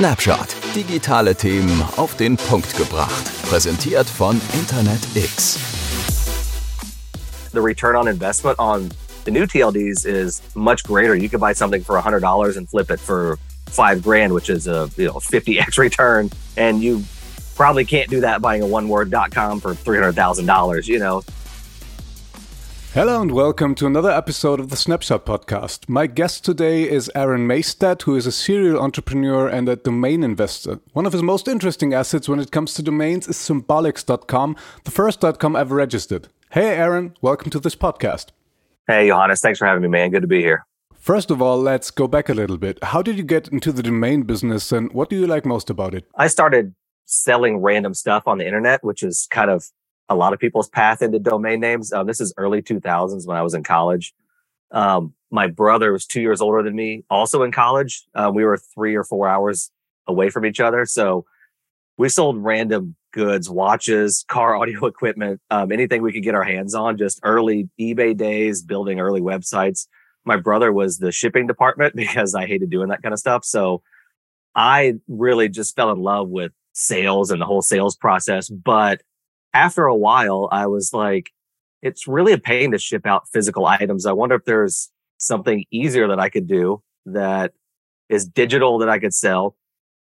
Snapshot. Digitale Themen auf den Punkt gebracht. Präsentiert von Internet X. The return on investment on the new TLDs is much greater. You could buy something for $100 and flip it for five grand, which is a you know 50x return. And you probably can't do that buying a one word.com for $300,000, you know. Hello and welcome to another episode of the Snapshot podcast. My guest today is Aaron Meystedt, who is a serial entrepreneur and a domain investor. One of his most interesting assets when it comes to domains is Symbolics.com, the first .com ever registered. Hey Aaron, welcome to this podcast. Hey Johannes, thanks for having me, man. Good to be here. First of all, let's go back a little bit. How did you get into the domain business and what do you like most about it? I started selling random stuff on the internet, which is kind of a lot of people's path into domain names. Um, this is early 2000s when I was in college. Um, my brother was two years older than me, also in college. Uh, we were three or four hours away from each other. So we sold random goods, watches, car audio equipment, um, anything we could get our hands on, just early eBay days, building early websites. My brother was the shipping department because I hated doing that kind of stuff. So I really just fell in love with sales and the whole sales process. But after a while, I was like, it's really a pain to ship out physical items. I wonder if there's something easier that I could do that is digital that I could sell.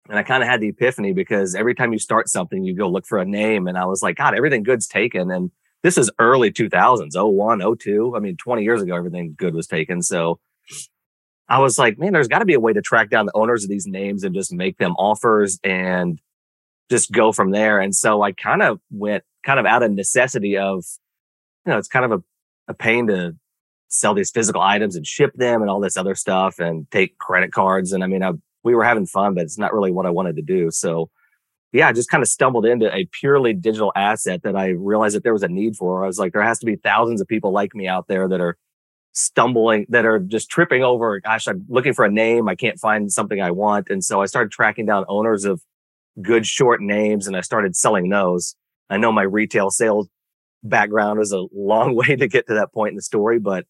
And I kind of had the epiphany because every time you start something, you go look for a name. And I was like, God, everything good's taken. And this is early 2000s, 01, 02. I mean, 20 years ago, everything good was taken. So I was like, man, there's got to be a way to track down the owners of these names and just make them offers and just go from there. And so I kind of went kind of out of necessity of, you know, it's kind of a, a pain to sell these physical items and ship them and all this other stuff and take credit cards. And I mean, I, we were having fun, but it's not really what I wanted to do. So yeah, I just kind of stumbled into a purely digital asset that I realized that there was a need for. I was like, there has to be thousands of people like me out there that are stumbling, that are just tripping over, gosh, I'm looking for a name. I can't find something I want. And so I started tracking down owners of good short names and I started selling those. I know my retail sales background was a long way to get to that point in the story, but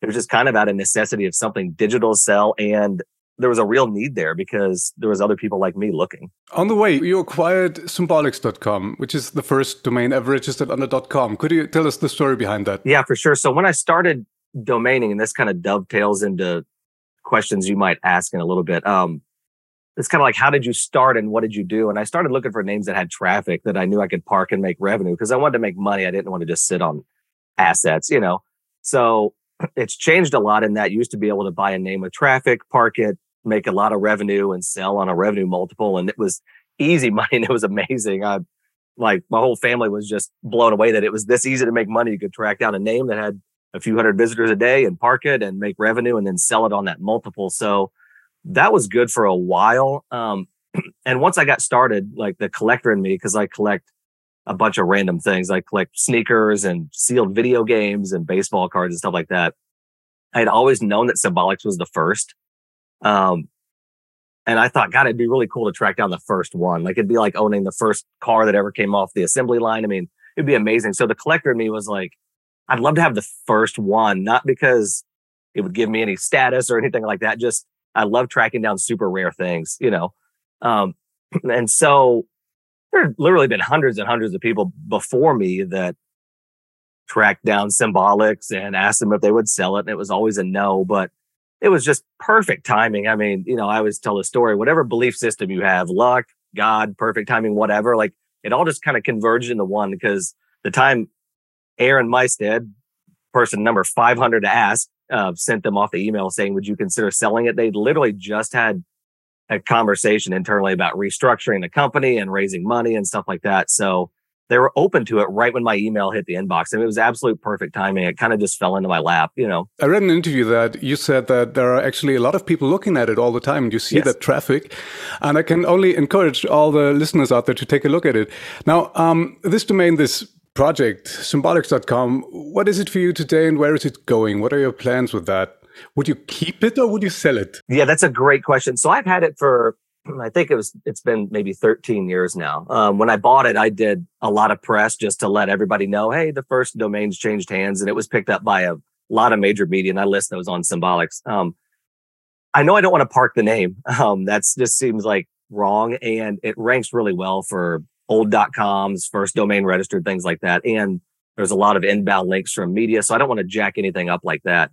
it was just kind of out of necessity of something digital to sell. And there was a real need there because there was other people like me looking. On the way, you acquired symbolics.com, which is the first domain ever registered under dot .com. Could you tell us the story behind that? Yeah, for sure. So when I started domaining, and this kind of dovetails into questions you might ask in a little bit. Um, it's kind of like how did you start and what did you do? And i started looking for names that had traffic that i knew i could park and make revenue because i wanted to make money. I didn't want to just sit on assets you know? So it's changed a lot in that you used to be able to buy a name with traffic park it make a lot of revenue and sell on a revenue multiple and it was easy money and it was amazing. I like my whole family was just blown away that it was this easy to make money. You could track down a name that had a few hundred visitors a day and park it and make revenue and then sell it on that multiple. So that was good for a while. Um, and once I got started, like the collector in me, because I collect a bunch of random things, I collect sneakers and sealed video games and baseball cards and stuff like that. I had always known that Symbolics was the first. Um, and I thought, God, it'd be really cool to track down the first one. Like it'd be like owning the first car that ever came off the assembly line. I mean, it'd be amazing. So the collector in me was like, I'd love to have the first one, not because it would give me any status or anything like that, just I love tracking down super rare things, you know. Um, and so there have literally been hundreds and hundreds of people before me that tracked down symbolics and asked them if they would sell it. And it was always a no, but it was just perfect timing. I mean, you know, I always tell the story, whatever belief system you have, luck, God, perfect timing, whatever, like it all just kind of converged into one because the time Aaron Meystedt, person number 500 to ask, uh, sent them off the email saying, "Would you consider selling it?" They literally just had a conversation internally about restructuring the company and raising money and stuff like that. So they were open to it right when my email hit the inbox. and it was absolute perfect timing. It kind of just fell into my lap, you know. I read an interview that you said that there are actually a lot of people looking at it all the time. And you see yes. that traffic. And I can only encourage all the listeners out there to take a look at it. Now, um, this domain, this project, symbolics.com, what is it for you today and where is it going? What are your plans with that? Would you keep it or would you sell it? Yeah, that's a great question. So I've had it for, I think it was, it's been maybe 13 years now. Um, when I bought it, I did a lot of press just to let everybody know, hey, the first domains changed hands and it was picked up by a lot of major media and I list those on Symbolics. Um, I know I don't want to park the name. Um, that's just seems like wrong. And it ranks really well for old coms, first domain registered, things like that. And there's a lot of inbound links from media. So I don't want to jack anything up like that.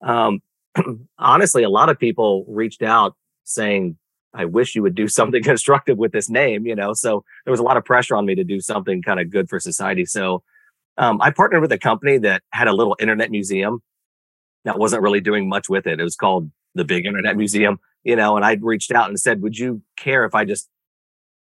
Um, honestly, a lot of people reached out saying, I wish you would do something constructive with this name, you know. So there was a lot of pressure on me to do something kind of good for society. So um, I partnered with a company that had a little internet museum that wasn't really doing much with it. It was called the Big Internet Museum, you know, and I reached out and said, Would you care if I just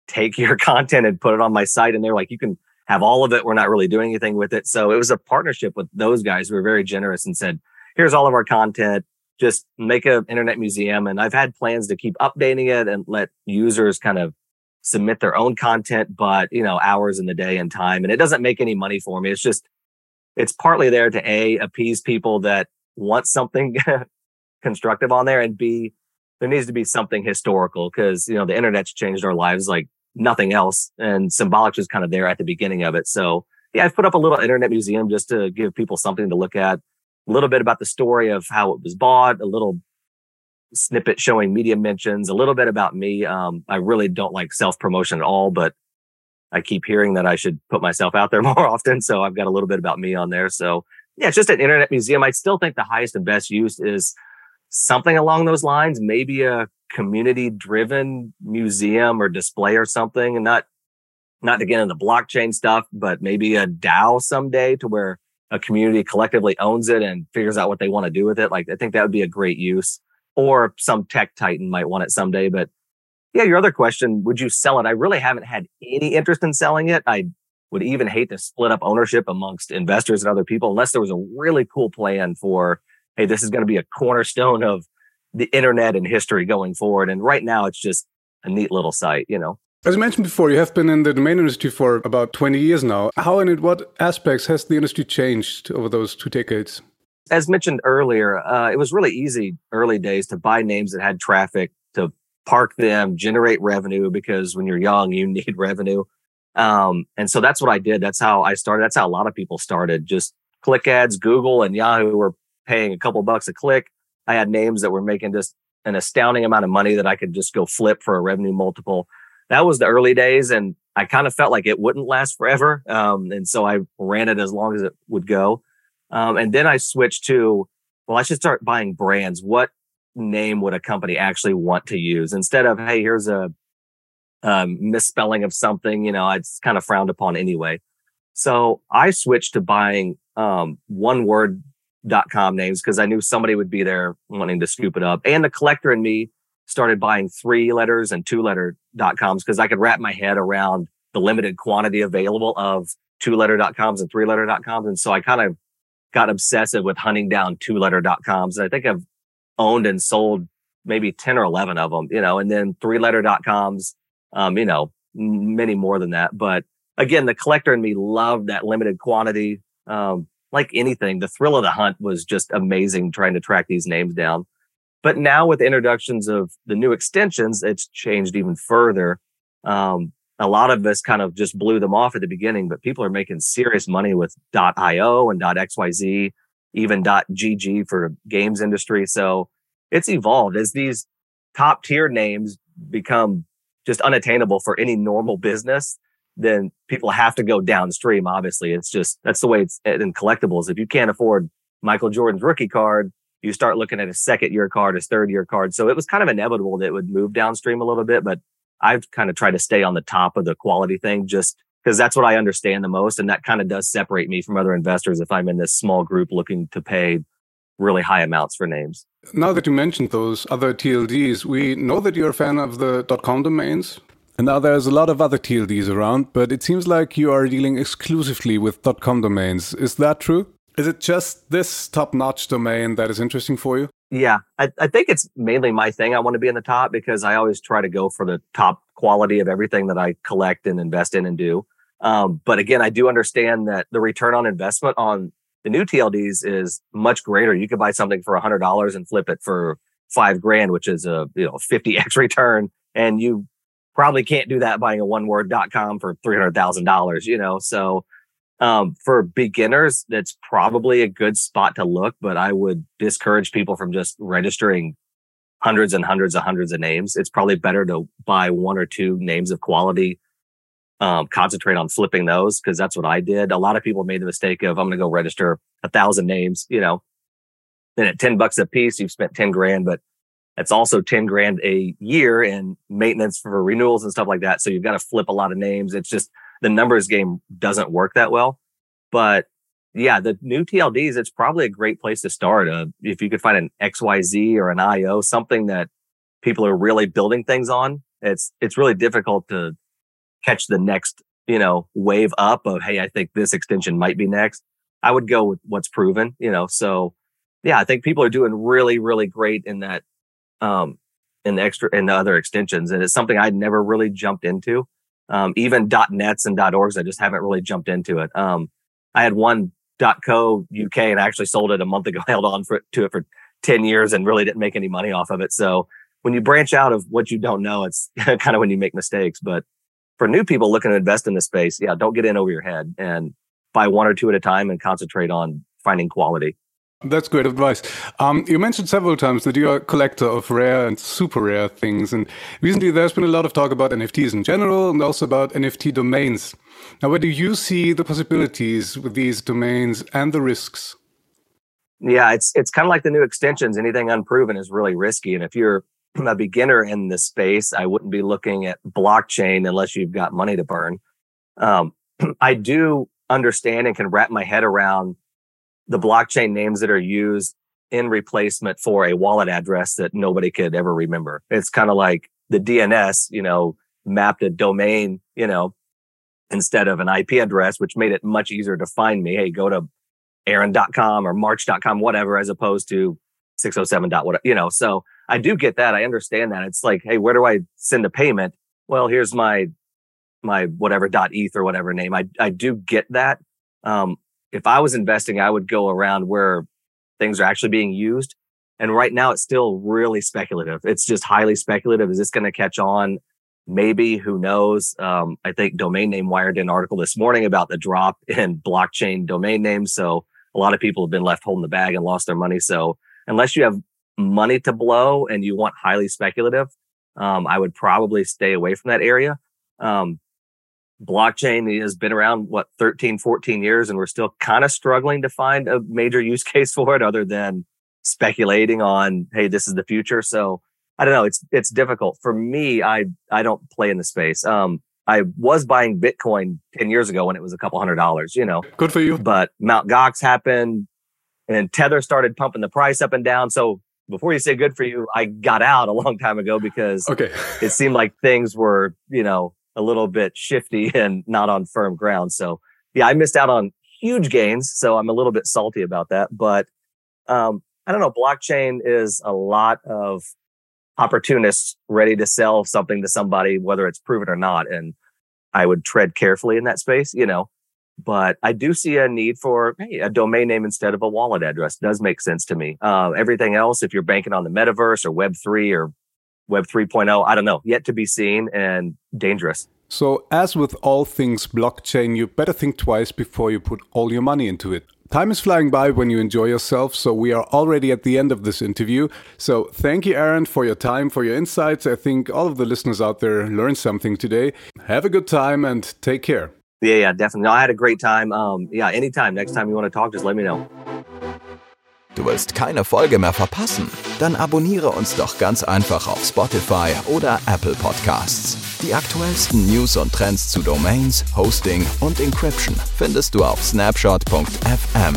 take your content and put it on my site? And they're like, You can have all of it. We're not really doing anything with it. So it was a partnership with those guys who were very generous and said, Here's all of our content. Just make an internet museum. And I've had plans to keep updating it and let users kind of submit their own content, but you know, hours in the day and time. And it doesn't make any money for me. It's just, it's partly there to A, appease people that want something constructive on there and B, there needs to be something historical because, you know, the internet's changed our lives like nothing else. And Symbolics was kind of there at the beginning of it. So yeah, I've put up a little internet museum just to give people something to look at, a little bit about the story of how it was bought, a little snippet showing media mentions, a little bit about me. Um, I really don't like self promotion at all, but I keep hearing that I should put myself out there more often. So I've got a little bit about me on there. So yeah, it's just an internet museum. I still think the highest and best use is something along those lines, maybe a community driven museum or display or something and not, not to get into blockchain stuff, but maybe a DAO someday to where a community collectively owns it and figures out what they want to do with it. Like I think that would be a great use or some tech titan might want it someday. But yeah, your other question, would you sell it? I really haven't had any interest in selling it. I would even hate to split up ownership amongst investors and other people unless there was a really cool plan for, hey, this is going to be a cornerstone of the internet and history going forward. And right now it's just a neat little site, you know. As you mentioned before, you have been in the domain industry for about 20 years now. How and in what aspects has the industry changed over those two decades? As mentioned earlier, uh, it was really easy early days to buy names that had traffic, to park them, generate revenue, because when you're young, you need revenue. Um, and so that's what I did. That's how I started. That's how a lot of people started. Just click ads, Google and Yahoo were paying a couple bucks a click. I had names that were making just an astounding amount of money that I could just go flip for a revenue multiple. That was the early days. And I kind of felt like it wouldn't last forever. Um, and so I ran it as long as it would go. Um, and then I switched to, well, I should start buying brands. What name would a company actually want to use instead of, hey, here's a um, misspelling of something, you know, it's kind of frowned upon anyway. So I switched to buying um, one word.com names because I knew somebody would be there wanting to scoop it up. And the collector and me started buying three letters and two letter dot coms because I could wrap my head around the limited quantity available of two letter dot coms and three letter dot coms. And so I kind of got obsessive with hunting down two letter.coms. And I think I've owned and sold maybe 10 or 11 of them, you know, and then three letter.coms um, you know, many more than that. But again, the collector and me loved that limited quantity. Um, like anything, the thrill of the hunt was just amazing trying to track these names down. But now with introductions of the new extensions, it's changed even further. Um, a lot of us kind of just blew them off at the beginning, but people are making serious money with .io and .xyz, even .gg for games industry. So it's evolved as these top tier names become just unattainable for any normal business, then people have to go downstream. Obviously, it's just that's the way it's uh, in collectibles. If you can't afford Michael Jordan's rookie card, you start looking at a second year card, a third year card. So it was kind of inevitable that it would move downstream a little bit, but I've kind of tried to stay on the top of the quality thing just because that's what I understand the most. And that kind of does separate me from other investors if I'm in this small group looking to pay really high amounts for names. Now that you mentioned those other TLDs, we know that you're a fan of the dot .com domains. And now there's a lot of other TLDs around, but it seems like you are dealing exclusively with .com domains. Is that true? Is it just this top-notch domain that is interesting for you? Yeah, I, I think it's mainly my thing. I want to be in the top because I always try to go for the top quality of everything that I collect and invest in and do. Um, but again, I do understand that the return on investment on the new TLDs is much greater. You could buy something for a hundred dollars and flip it for five grand, which is a you know 50x return. And you probably can't do that buying a one word.com for three hundred thousand dollars, you know. So um, for beginners, that's probably a good spot to look, but I would discourage people from just registering hundreds and hundreds and hundreds of names. It's probably better to buy one or two names of quality, um, concentrate on flipping those because that's what I did. A lot of people made the mistake of I'm going to go register a thousand names, you know, then at 10 bucks a piece, you've spent 10 grand, but it's also 10 grand a year in maintenance for renewals and stuff like that. So you've got to flip a lot of names. It's just the numbers game doesn't work that well. But yeah, the new TLDs, it's probably a great place to start. Uh, if you could find an XYZ or an IO, something that people are really building things on, it's, it's really difficult to catch the next, you know, wave up of, Hey, I think this extension might be next. I would go with what's proven, you know, so yeah, I think people are doing really, really great in that, um, in the extra, and the other extensions. And it's something I'd never really jumped into. Um, even .nets and .orgs, I just haven't really jumped into it. Um, I had one .co UK and I actually sold it a month ago, held on for, to it for 10 years and really didn't make any money off of it. So when you branch out of what you don't know, it's kind of when you make mistakes. But for new people looking to invest in the space, yeah, don't get in over your head and buy one or two at a time and concentrate on finding quality. That's great advice. Um, you mentioned several times that you're a collector of rare and super rare things. And recently there's been a lot of talk about NFTs in general and also about NFT domains. Now, where do you see the possibilities with these domains and the risks? Yeah, it's it's kind of like the new extensions. Anything unproven is really risky. And if you're a beginner in this space, I wouldn't be looking at blockchain unless you've got money to burn. Um, I do understand and can wrap my head around the blockchain names that are used in replacement for a wallet address that nobody could ever remember. It's kind of like the DNS, you know, mapped a domain, you know, instead of an IP address, which made it much easier to find me. Hey, go to aaron.com or march.com, whatever, as opposed to 607. whatever, you know, so I do get that. I understand that. It's like, hey, where do I send a payment? Well, here's my, my whatever dot eth or whatever name. I, I do get that. Um, if I was investing, I would go around where things are actually being used. And right now it's still really speculative. It's just highly speculative. Is this going to catch on? Maybe, who knows? Um, I think Domain Name Wired an article this morning about the drop in blockchain domain names. So a lot of people have been left holding the bag and lost their money. So unless you have money to blow and you want highly speculative, um, I would probably stay away from that area. Um, blockchain has been around what 13 14 years and we're still kind of struggling to find a major use case for it other than speculating on hey this is the future. So i don't know it's it's difficult. For me i i don't play in the space. Um i was buying bitcoin 10 years ago when it was a couple hundred dollars you know. Good for you. But Mt. Gox happened and tether started pumping the price up and down. So before you say good for you i got out a long time ago because okay. it seemed like things were you know a little bit shifty and not on firm ground. So yeah, I missed out on huge gains. So I'm a little bit salty about that. But um, I don't know. Blockchain is a lot of opportunists ready to sell something to somebody, whether it's proven or not. And I would tread carefully in that space, you know. But I do see a need for hey, a domain name instead of a wallet address. It does make sense to me. Uh, everything else, if you're banking on the metaverse or Web three or Web 3.0, I don't know, yet to be seen and dangerous. So, as with all things blockchain, you better think twice before you put all your money into it. Time is flying by when you enjoy yourself, so we are already at the end of this interview. So, thank you, Aaron, for your time, for your insights. I think all of the listeners out there learned something today. Have a good time and take care. Yeah, yeah, definitely. No, I had a great time. Um, yeah, anytime. Next time you want to talk, just let me know. Du willst keine Folge mehr verpassen? Dann abonniere uns doch ganz einfach auf Spotify oder Apple Podcasts. Die aktuellsten News und Trends zu Domains, Hosting und Encryption findest du auf snapshot.fm.